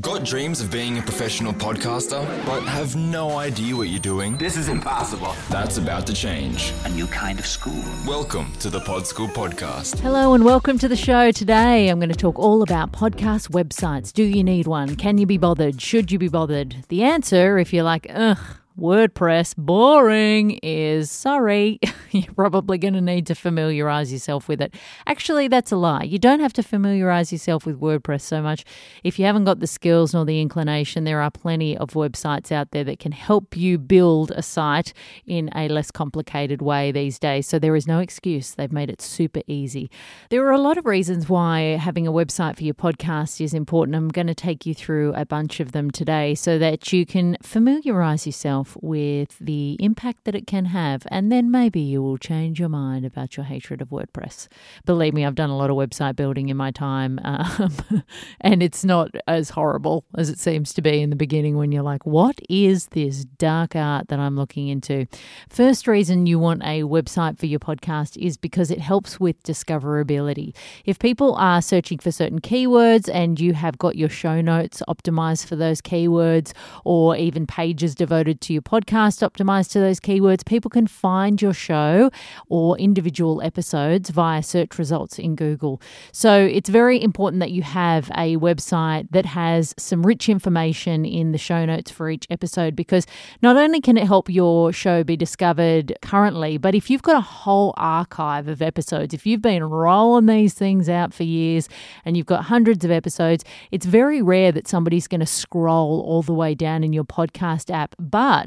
Got dreams of being a professional podcaster, but have no idea what you're doing? This is impossible. That's about to change. A new kind of school. Welcome to the Pod School Podcast. Hello and welcome to the show. Today I'm going to talk all about podcast websites. Do you need one? Can you be bothered? Should you be bothered? The answer, if you're like, ugh, WordPress boring is sorry. You're probably going to need to familiarize yourself with it. Actually, that's a lie. You don't have to familiarize yourself with WordPress so much. If you haven't got the skills nor the inclination, there are plenty of websites out there that can help you build a site in a less complicated way these days. So there is no excuse. They've made it super easy. There are a lot of reasons why having a website for your podcast is important. I'm going to take you through a bunch of them today so that you can familiarize yourself with the impact that it can have, and then maybe you will change your mind about your hatred of WordPress. Believe me, I've done a lot of website building in my time, um, and it's not as horrible as it seems to be in the beginning when you're like, what is this dark art that I'm looking into? First reason you want a website for your podcast is because it helps with discoverability. If people are searching for certain keywords and you have got your show notes optimized for those keywords, or even pages devoted to your podcast optimized to those keywords, people can find your show or individual episodes via search results in Google. So it's very important that you have a website that has some rich information in the show notes for each episode because not only can it help your show be discovered currently, but if you've got a whole archive of episodes, if you've been rolling these things out for years and you've got hundreds of episodes, it's very rare that somebody's going to scroll all the way down in your podcast app. But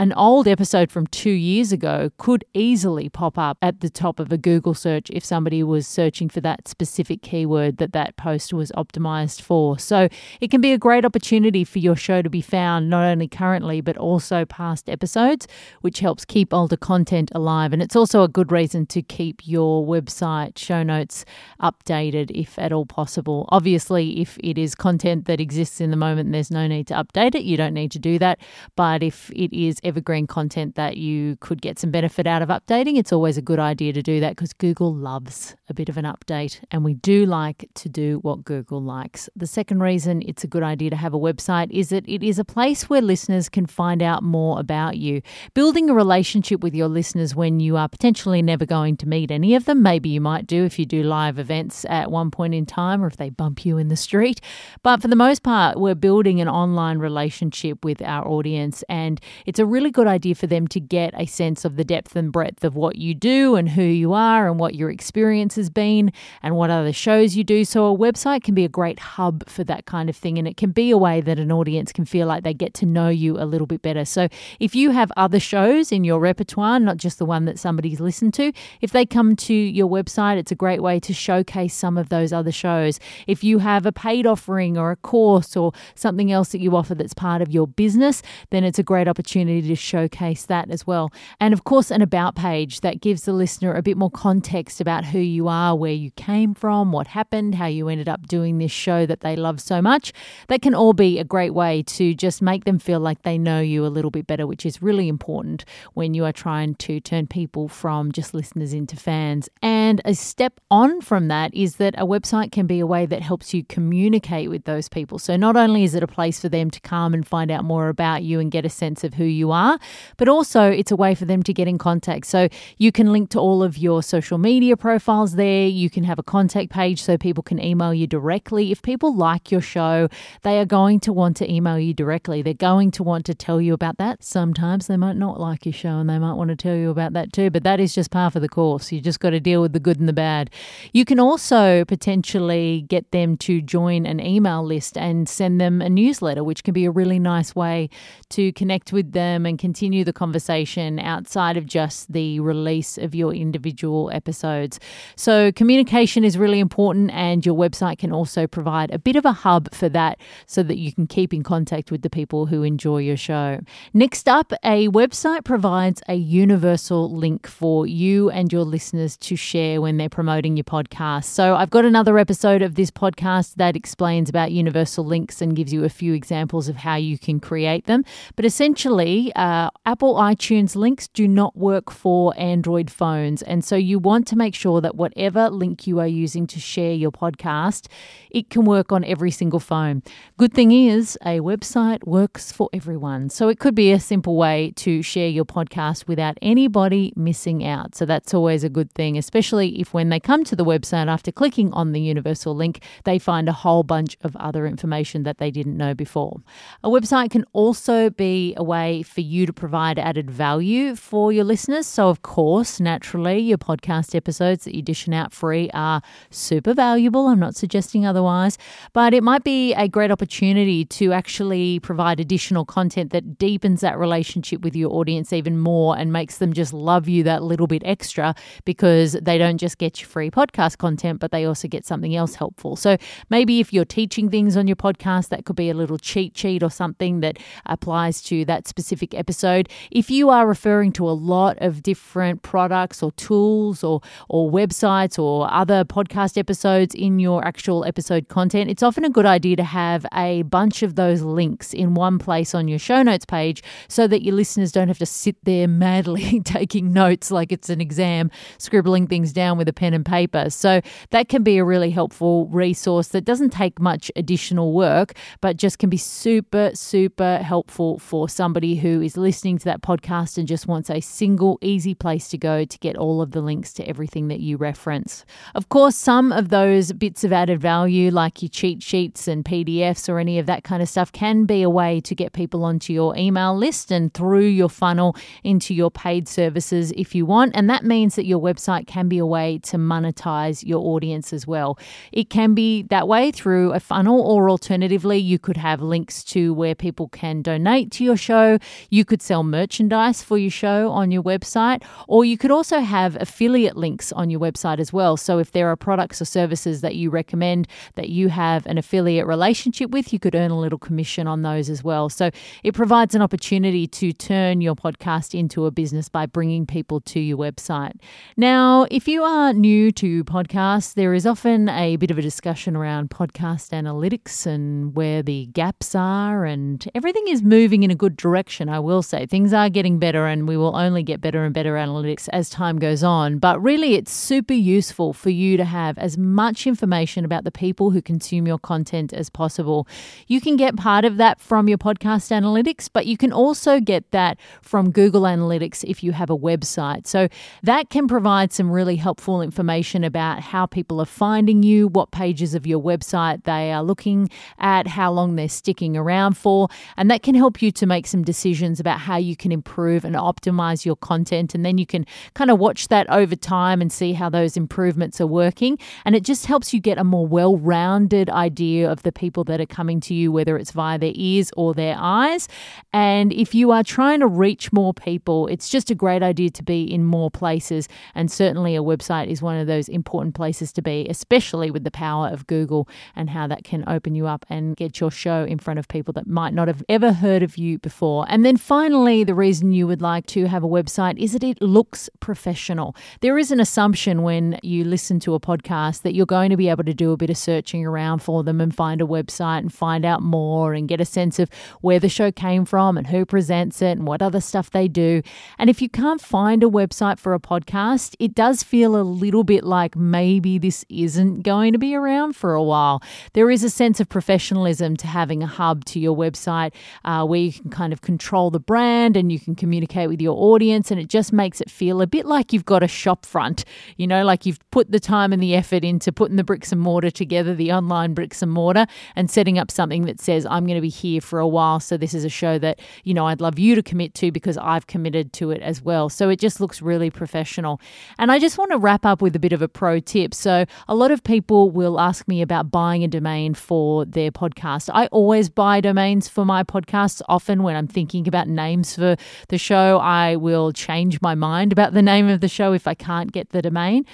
an old episode from two years ago could easily pop up at the top of a Google search if somebody was searching for that specific keyword that that post was optimized for. So it can be a great opportunity for your show to be found not only currently but also past episodes, which helps keep older content alive. And it's also a good reason to keep your website show notes updated if at all possible. Obviously, if it is content that exists in the moment, there's no need to update it. You don't need to do that. But if it is evergreen content that you could get some benefit out of updating, it's always a good idea to do that because Google loves a bit of an update and we do like to do what Google likes. The second reason it's a good idea to have a website is that it is a place where listeners can find out more about you. Building a relationship with your listeners when you are potentially never going to meet any of them, maybe you might do if you do live events at one point in time or if they bump you in the street. But for the most part, we're building an online relationship with our audience and it's a really good idea for them to get a sense of the depth and breadth of what you do and who you are and what your experience has been and what other shows you do. So, a website can be a great hub for that kind of thing, and it can be a way that an audience can feel like they get to know you a little bit better. So, if you have other shows in your repertoire, not just the one that somebody's listened to, if they come to your website, it's a great way to showcase some of those other shows. If you have a paid offering or a course or something else that you offer that's part of your business, then it's a great opportunity to showcase that as well. And of course, an about page that gives the listener a bit more context about who you are, where you came from, what happened, how you ended up doing this show that they love so much. That can all be a great way to just make them feel like they know you a little bit better, which is really important when you are trying to turn people from just listeners into fans. And a step on from that is that a website can be a way that helps you communicate with those people. So not only is it a place for them to come and find out more about you and get a sense of who you are, but also it's a way for them to get in contact. So you can link to all of your social media profiles there. You can have a contact page so people can email you directly. If people like your show, they are going to want to email you directly. They're going to want to tell you about that. Sometimes they might not like your show and they might want to tell you about that too, but that is just part of the course. You just got to deal with the good and the bad. You can also potentially get them to join an email list and send them a newsletter, which can be a really nice way to connect with them and continue the conversation outside of just the release of your individual episodes. So, communication is really important, and your website can also provide a bit of a hub for that so that you can keep in contact with the people who enjoy your show. Next up, a website provides a universal link for you and your listeners to share when they're promoting your podcast. So, I've got another episode of this podcast that explains about universal links and gives you a few examples of how you can create them. But essentially, essentially, uh, Apple iTunes links do not work for Android phones. And so you want to make sure that whatever link you are using to share your podcast, it can work on every single phone. Good thing is, a website works for everyone. So it could be a simple way to share your podcast without anybody missing out. So that's always a good thing, especially if when they come to the website after clicking on the universal link, they find a whole bunch of other information that they didn't know before. A website can also be a way for you to provide added value for your listeners. So, of course, naturally, your podcast episodes that you dishing out free are super valuable. I'm not suggesting otherwise, but it might be a great opportunity to actually provide additional content that deepens that relationship with your audience even more and makes them just love you that little bit extra because they don't just get your free podcast content, but they also get something else helpful. So, maybe if you're teaching things on your podcast, that could be a little cheat sheet or something that applies to that specific episode. If you are referring to a lot of different products or tools or, or websites or other podcast episodes in your actual episode content, it's often a good idea to have a bunch of those links in one place on your show notes page so that your listeners don't have to sit there madly taking notes like it's an exam, scribbling things down with a pen and paper. So that can be a really helpful resource that doesn't take much additional work, but just can be super, super helpful for somebody who is listening to that podcast and just wants a single, easy place to go to get all of the links to everything that you reference. Of course, some of those bits of added value, like your cheat sheets and PDFs or any of that kind of stuff, can be a way to get people onto your email list and through your funnel into your paid services if you want. And that means that your website can be a way to monetize your audience as well. It can be that way through a funnel, or alternatively, you could have links to where people can donate to your show. You could sell merchandise for your show on your website, or you could also have affiliate links on your website as well. So if there are products or services that you recommend that you have an affiliate relationship with, you could earn a little commission on those as well. So it provides an opportunity to turn your podcast into a business by bringing people to your website. Now, if you are new to podcasts, there is often a bit of a discussion around podcast analytics and where the gaps are, and everything is moving in a good direction, I will say. Things are getting better, and we will only get better and better analytics as time goes on. But really, it's super useful for you to have as much information about the people who consume your content as possible. You can get part of that from your podcast analytics, but you can also get that from Google Analytics if you have a website. So that can provide some really helpful information about how people are finding you, what pages of your website they are looking at, how long they're sticking around for. And that can help you to make some decisions about how you can improve and optimize your content. And then you can kind of watch that over time and see how those improvements are working. And it just helps you get a more well rounded idea of the people that are coming to you, whether it's via their ears or their eyes. And if you are trying to reach more people, it's just a great idea to be in more places. And certainly a website is one of those important places to be, especially with the power of Google and how that can open you up and get your show in front of people that might not have ever heard of you before. And then finally, the reason you would like to have a website is that it looks professional. There is an assumption when you listen to a podcast that you're going to be able to do a bit of searching around for them and find a website and find out more and get a sense of where the show came from and who presents it and what other stuff they do. And if you can't find a website for a podcast, it does feel a little bit like maybe this isn't going to be around for a while. There is a sense of professionalism to having a hub to your website uh, where you can kind of control the brand and you can communicate with your audience, and it just makes it feel a bit like you've got a shop front. You know, like you've put the time and the effort into putting the bricks and mortar together, the online bricks and mortar, and setting up something that says, I'm going to be here for a while. So this is a show that, you know, I'd love you to commit to because I've committed to it as well. So it just looks really professional. And I just want to wrap up with a bit of a pro tip. So a lot of people will ask me about buying a domain for their podcast. I always buy domains for my podcasts. Often when I'm thinking about names for the show, I will change my mind about the name of the show if I can't get the domain.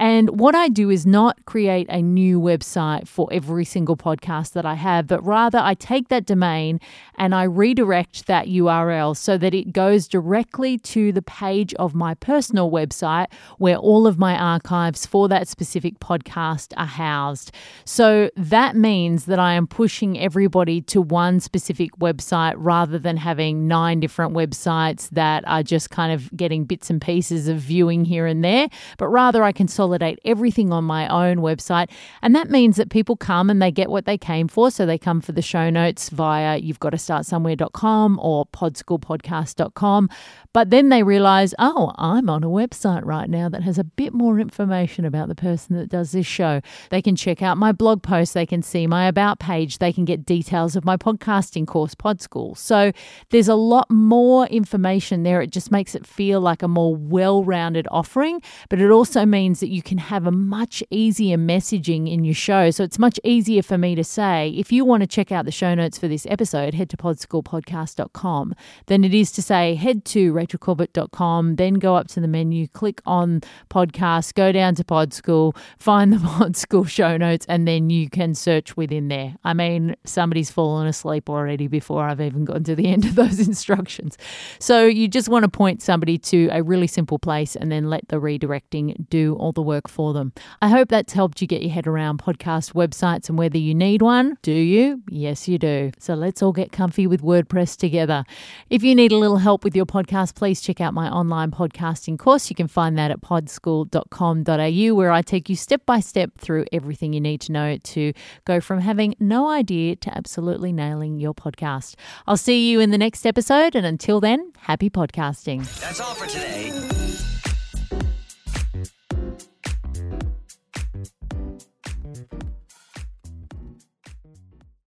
And what I do is not create a new website for every single podcast that I have, but rather I take that domain and I redirect that URL so that it goes directly to the page of my personal website where all of my archives for that specific podcast are housed. So that means that I am pushing everybody to one specific website rather than having nine different websites that are just kind of getting bits and pieces of viewing here and there, but rather I consolidate everything on my own website. And that means that people come and they get what they came for. So they come for the show notes via you've got to start somewhere.com or podschoolpodcast.com. But then they realize, oh, I'm on a website right now that has a bit more information about the person that does this show. They can check out my blog post, they can see my about page, they can get details of my podcasting course, Pod School. So there's a lot more information there. It just makes it feel like a more well rounded offering, but it also means that you can have a much easier messaging in your show. So it's much easier for me to say, if you want to check out the show notes for this episode, head to podschoolpodcast.com, than it is to say, head to rachelcorbett.com, then go up to the menu, click on podcast, go down to Pod School, find the Pod School show notes, and then you can search within there. I mean, somebody's fallen asleep already before I've even gotten to the end of those instructions. So you just want to point somebody to a really simple place and then let the redirecting do all the work for them. I hope that's helped you get your head around podcast websites and whether you need one. Do you? Yes, you do. So let's all get comfy with WordPress together. If you need a little help with your podcast, please check out my online podcasting course. You can find that at podschool.com.au, where I take you step by step through everything you need to know to go from having no idea to absolutely nailing your podcast. I'll see you in the next episode, and until then, happy podcasting. That's all for today.